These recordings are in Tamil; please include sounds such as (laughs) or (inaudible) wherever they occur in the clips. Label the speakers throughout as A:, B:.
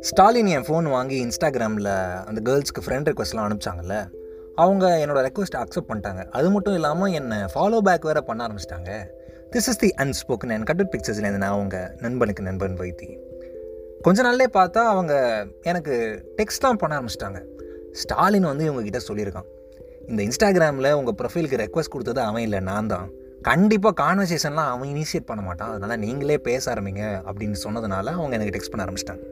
A: ஸ்டாலின் என் ஃபோன் வாங்கி இன்ஸ்டாகிராமில் அந்த கேர்ள்ஸ்க்கு ஃப்ரெண்ட் ரெக்வஸ்ட்லாம் அனுப்பிச்சாங்கல்ல அவங்க என்னோடய ரெக்வஸ்ட் அக்செப்ட் பண்ணிட்டாங்க. அது மட்டும் இல்லாமல் என்னை ஃபாலோ பேக் வேறு பண்ண ஆரம்பிச்சிட்டாங்க. This is the unspoken and cutted பிக்சர்ஸ்லேருந்து நான் அவங்க நண்பனுக்கு நண்பன் வைத்தி. கொஞ்ச நாள்லே பார்த்தா அவங்க எனக்கு டெக்ஸ்ட்லாம் பண்ண ஆரம்பிச்சிட்டாங்க. ஸ்டாலின் வந்து இவங்ககிட்ட சொல்லியிருக்கான். இந்த இன்ஸ்டாகிராமில் உங்கள் ப்ரொஃபைலுக்கு ரெக்வஸ்ட் கொடுத்தது அவன் இல்லை நான் தான். கண்டிப்பாக கான்வர்சேஷன்லாம் அவன் இனிஷியேட் பண்ண மாட்டான். அதனால் நீங்களே பேச ஆரம்பிங்க அப்படின்னு சொன்னதுனால அவங்க எனக்கு டெக்ஸ்ட் பண்ண ஆரம்பிச்சிட்டாங்க.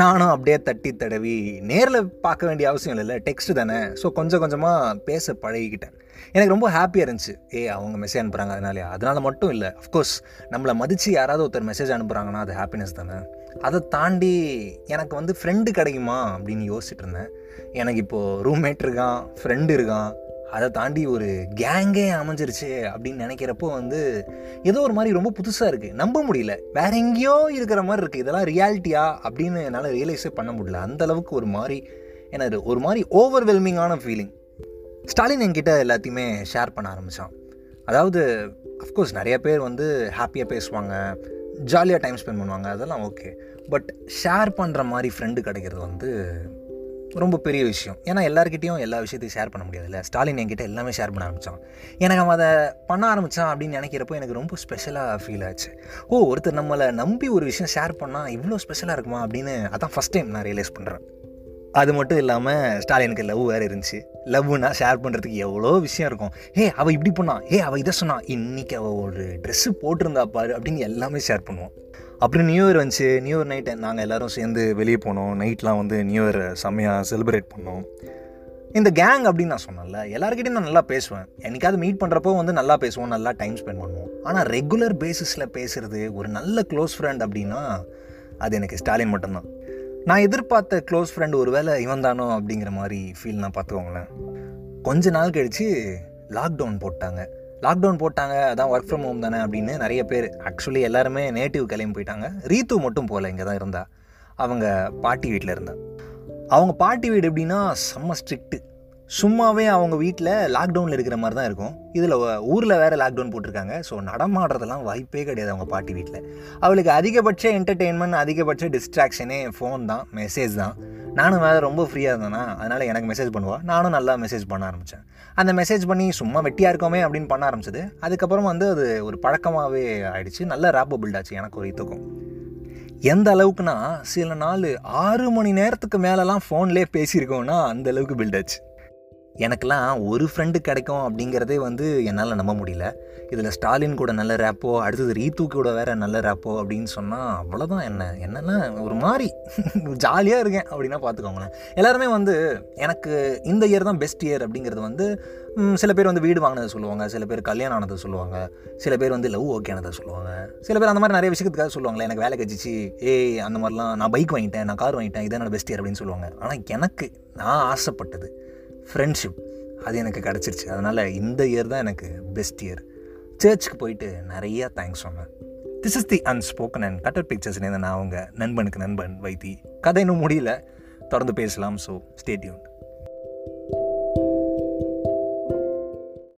A: நானும் அப்படியே தட்டி தடவி நேரில் பார்க்க வேண்டிய அவசியம் இல்லை டெக்ஸ்ட் தானே. ஸோ கொஞ்சம் கொஞ்சமாக பேச பழகிக்கிட்டேன். எனக்கு ரொம்ப ஹாப்பியாக இருந்துச்சு. ஏ அவங்க மெசேஜ் அனுப்புகிறாங்க அதனாலே அதனால் மட்டும் இல்லை. அஃப்கோர்ஸ் நம்மளை மதித்து யாராவது ஒருத்தர் மெசேஜ் அனுப்புகிறாங்கன்னா அது ஹாப்பினஸ் தானே. அதை தாண்டி எனக்கு வந்து ஃப்ரெண்டு கிடைக்குமா அப்படின்னு யோசிச்சுட்டு இருந்தேன். எனக்கு இப்போது ரூம்மேட் இருக்கான் ஃப்ரெண்டு இருக்கான். அதை தாண்டி ஒரு கேங்கே அமைஞ்சிருச்சு அப்படின்னு நினைக்கிறப்போ வந்து ஏதோ ஒரு மாதிரி ரொம்ப புதுசாக இருக்குது நம்ப முடியல. வேற எங்கேயோ இருக்கிற மாதிரி இருக்குது இதெல்லாம் ரியாலிட்டியா அப்படின்னு என்னால் ரியலைஸே பண்ண முடியல. அந்த அளவுக்கு ஒரு மாதிரி என்னது ஒரு மாதிரி ஓவர்வெல்மிங்கான ஃபீலிங் ஸ்டாலின் என்கிட்ட எல்லாத்தையுமே ஷேர் பண்ண ஆரம்பித்தான் அதாவது அஃப்கோர்ஸ் நிறைய பேர் வந்து ஹாப்பியாக பேசுவாங்க ஜாலியாக டைம் ஸ்பெண்ட் பண்ணுவாங்க அதெல்லாம் ஓகே பட் ஷேர் பண்ணுற மாதிரி ஃப்ரெண்டு கிடைக்கிறது வந்து ரொம்ப பெரிய விஷயம். ஏன்னா எல்லாருக்கிட்டையும் எல்லா விஷயத்தையும் ஷேர் பண்ண முடியாதுல்ல. ஸ்டாலின் என்கிட்ட எல்லாமே ஷேர் பண்ண ஆரம்பித்தான் எனக்கு அவன் அதை பண்ண ஆரம்பித்தான் அப்படின்னு நினைக்கிறப்போ எனக்கு ரொம்ப ஸ்பெஷலாக ஃபீல் ஆச்சு. ஓ ஒருத்தர் நம்மளை நம்பி ஒரு விஷயம் ஷேர் பண்ணால் இவ்வளோ ஸ்பெஷலாக இருக்குமா அப்படின்னு அதான் ஃபஸ்ட் டைம் நான் ரியலைஸ் பண்ணுறேன் அது மட்டும் இல்லாமல் ஸ்டாலினுக்கு லவ் வேறு இருந்துச்சு. லவ்னா ஷேர் பண்ணுறதுக்கு எவ்வளோ விஷயம் இருக்கும். ஏ அவள் இப்படி பண்ணான் ஏ அவள் இதை சொன்னான் இன்றைக்கி அவள் ஒரு ட்ரெஸ்ஸு போட்டிருந்தா பாரு அப்படின்னு எல்லாமே ஷேர் பண்ணுவோம். அப்புறம் நியூ இயர் வந்துச்சு. நியூ இயர் நைட் நாங்கள் எல்லோரும் சேர்ந்து வெளியே போனோம். நைட்லாம் வந்து நியூ இயர் செம்மையாக செலிப்ரேட் பண்ணோம். இந்த கேங் அப்படின்னு நான் சொன்னேன்ல எல்லாருக்கிட்டையும் நான் நல்லா பேசுவேன். என்னைக்காவது மீட் பண்ணுறப்போ வந்து நல்லா பேசுவோம் நல்லா டைம் ஸ்பெண்ட் பண்ணுவோம். ஆனால் ரெகுலர் பேசிஸில் பேசுகிறது ஒரு நல்ல க்ளோஸ் ஃப்ரெண்ட் அப்படின்னா அது எனக்கு ஸ்டாலின் மட்டும்தான். நான் எதிர்பார்த்த க்ளோஸ் ஃப்ரெண்ட் ஒரு வேளை இவன் தானோ அப்படிங்கிற மாதிரி ஃபீல் நான் பார்த்துக்கோங்களேன். கொஞ்ச நாள் கழித்து லாக்டவுன் போட்டாங்க. லாக்டவுன் போட்டாங்க அதான் ஒர்க் ஃப்ரம் ஹோம் தானே அப்படின்னு நிறைய பேர் ஆக்சுவலி எல்லாருமே நேட்டிவ் கிளம்பி போயிட்டாங்க. ரீத்து மட்டும் போகல இங்கே தான் இருந்தா. அவங்க பாட்டி வீட்டில் இருந்தா. அவங்க பாட்டி வீடு எப்படின்னா செம்ம ஸ்ட்ரிக்ட்டு சும்மாவே அவங்க வீட்டில் லாக்டவுனில் இருக்கிற மாதிரி தான் இருக்கும். இதில் ஊரில் வேறு லாக்டவுன் போட்டிருக்காங்க. ஸோ நடமாடுறதெல்லாம் வாய்ப்பே கிடையாது அவங்க பாட்டி வீட்டில் அவளுக்கு அதிகபட்ச என்டர்டெயின்மெண்ட் அதிகபட்ச டிஸ்ட்ராக்ஷனே ஃபோன் தான் மெசேஜ் தான். நானும் வேறு ரொம்ப ஃப்ரீயாக இருந்தேன்னா அதனால் எனக்கு மெசேஜ் பண்ணுவாள் நானும் நல்லா மெசேஜ் பண்ண ஆரம்பித்தேன் அந்த மெசேஜ் பண்ணி சும்மா வெட்டியாக இருக்கோமே அப்படின்னு பண்ண ஆரம்பிச்சது. அதுக்கப்புறம் வந்து அது ஒரு பழக்கமாகவே ஆயிடுச்சு. நல்ல ரேப்போ பில்ட் ஆச்சு எனக்கு ஒரு இதுக்கும். எந்த அளவுக்குனா சில நாள் ஆறு மணி நேரத்துக்கு மேலெலாம் ஃபோன்லேயே பேசியிருக்கோன்னா அந்த அளவுக்கு பில்ட் ஆச்சு. எனக்கெல்லாம் ஒரு ஃப்ரெண்டு கிடைக்கும் அப்படிங்கிறதே வந்து என்னால் நம்ப முடியல. இதில் ஸ்டாலின் கூட நல்ல ரேப்போ அடுத்தது ரீத்து கூட வேறு நல்ல ரேப்போ அப்படின்னு சொன்னால் அவ்வளோதான் என்ன? என்னென்னா ஒரு மாதிரி (laughs) ஜாலியாக இருக்கேன் அப்படின்னா பார்த்துக்கோங்களேன் எல்லாருமே வந்து எனக்கு இந்த இயர் தான் பெஸ்ட் இயர் அப்படிங்கிறது வந்து சில பேர் வந்து வீடு வாங்கினதை சொல்லுவாங்க சில பேர் கல்யாணம் ஆனதை சொல்லுவாங்க சில பேர் வந்து லவ் ஓகே ஆனதை சொல்லுவாங்க. சில பேர் அந்த மாதிரி நிறைய விஷயத்துக்காக சொல்லுவாங்களே எனக்கு வேலை கழிச்சிச்சு ஏய் அந்த மாதிரிலாம் நான் பைக் வாங்கிட்டேன் நான் கார் வாங்கிட்டேன் இதான் என்னோட பெஸ்ட் இயர் அப்படின்னு சொல்லுவாங்க. ஆனால் எனக்கு நான் ஆசைப்பட்டது ஃப்ரெண்ட்ஷிப் அது எனக்கு கிடச்சிருச்சு. அதனால் இந்த இயர் தான் எனக்கு பெஸ்ட் இயர் சர்ச்சுக்கு போயிட்டு நிறையா தேங்க்ஸ் சொன்னேன். This is the unspoken and cutter பிக்சர்ஸ்லேருந்து நான் அவங்க நண்பனுக்கு நண்பன் வைத்தி. கதை இன்னும் முடியல. தொடர்ந்து பேசலாம். So stay tuned